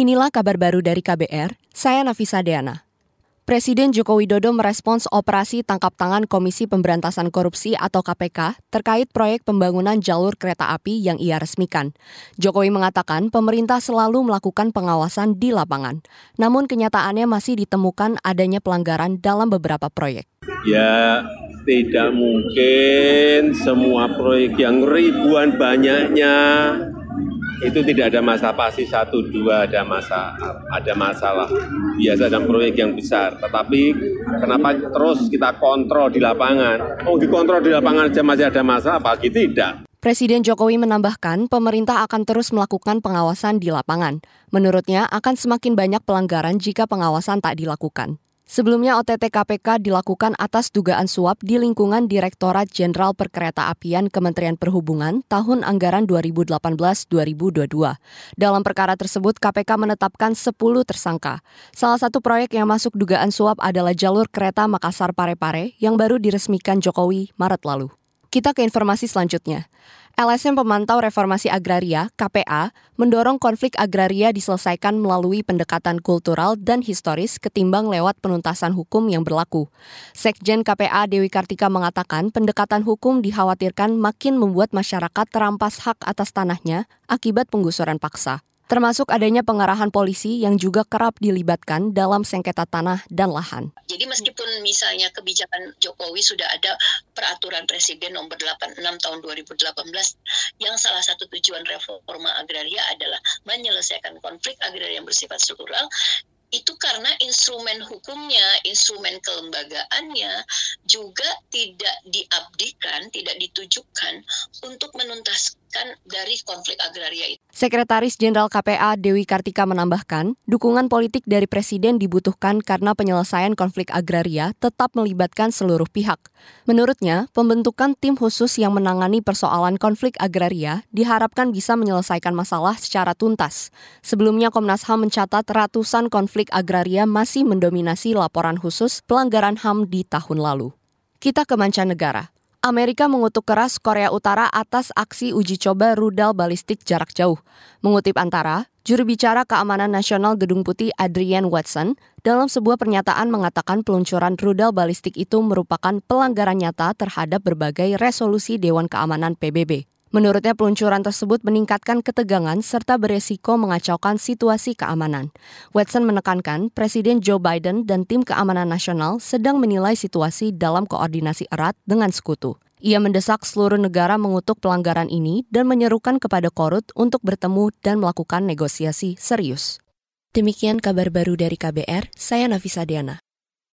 Inilah kabar baru dari KBR, saya Nafisa Deana. Presiden Joko Widodo merespons operasi tangkap tangan Komisi Pemberantasan Korupsi atau KPK terkait proyek pembangunan jalur kereta api yang ia resmikan. Jokowi mengatakan pemerintah selalu melakukan pengawasan di lapangan, namun kenyataannya masih ditemukan adanya pelanggaran dalam beberapa proyek. Ya, tidak mungkin semua proyek yang ribuan banyaknya itu tidak ada masalah pasti satu dua ada masalah ada masalah biasa dalam proyek yang besar tetapi kenapa terus kita kontrol di lapangan oh dikontrol di lapangan aja masih ada masalah apalagi tidak Presiden Jokowi menambahkan pemerintah akan terus melakukan pengawasan di lapangan. Menurutnya akan semakin banyak pelanggaran jika pengawasan tak dilakukan. Sebelumnya OTT KPK dilakukan atas dugaan suap di lingkungan Direktorat Jenderal Perkereta Apian Kementerian Perhubungan tahun anggaran 2018-2022. Dalam perkara tersebut KPK menetapkan 10 tersangka. Salah satu proyek yang masuk dugaan suap adalah jalur kereta Makassar Parepare yang baru diresmikan Jokowi Maret lalu. Kita ke informasi selanjutnya. LSM Pemantau Reformasi Agraria, KPA, mendorong konflik agraria diselesaikan melalui pendekatan kultural dan historis ketimbang lewat penuntasan hukum yang berlaku. Sekjen KPA Dewi Kartika mengatakan pendekatan hukum dikhawatirkan makin membuat masyarakat terampas hak atas tanahnya akibat penggusuran paksa termasuk adanya pengarahan polisi yang juga kerap dilibatkan dalam sengketa tanah dan lahan. Jadi meskipun misalnya kebijakan Jokowi sudah ada peraturan Presiden nomor 86 tahun 2018 yang salah satu tujuan reforma agraria adalah menyelesaikan konflik agraria yang bersifat struktural, itu karena instrumen hukumnya, instrumen kelembagaannya juga tidak diabdikan, tidak ditujukan untuk menuntaskan dari konflik agraria itu. Sekretaris Jenderal KPA Dewi Kartika menambahkan, dukungan politik dari Presiden dibutuhkan karena penyelesaian konflik agraria tetap melibatkan seluruh pihak. Menurutnya, pembentukan tim khusus yang menangani persoalan konflik agraria diharapkan bisa menyelesaikan masalah secara tuntas. Sebelumnya Komnas HAM mencatat ratusan konflik agraria masih mendominasi laporan khusus pelanggaran HAM di tahun lalu. Kita ke mancanegara. Amerika mengutuk keras Korea Utara atas aksi uji coba rudal balistik jarak jauh. Mengutip antara, juru bicara keamanan nasional Gedung Putih Adrian Watson dalam sebuah pernyataan mengatakan peluncuran rudal balistik itu merupakan pelanggaran nyata terhadap berbagai resolusi Dewan Keamanan PBB. Menurutnya peluncuran tersebut meningkatkan ketegangan serta beresiko mengacaukan situasi keamanan. Watson menekankan Presiden Joe Biden dan tim keamanan nasional sedang menilai situasi dalam koordinasi erat dengan sekutu. Ia mendesak seluruh negara mengutuk pelanggaran ini dan menyerukan kepada Korut untuk bertemu dan melakukan negosiasi serius. Demikian kabar baru dari KBR, saya Nafisa Diana.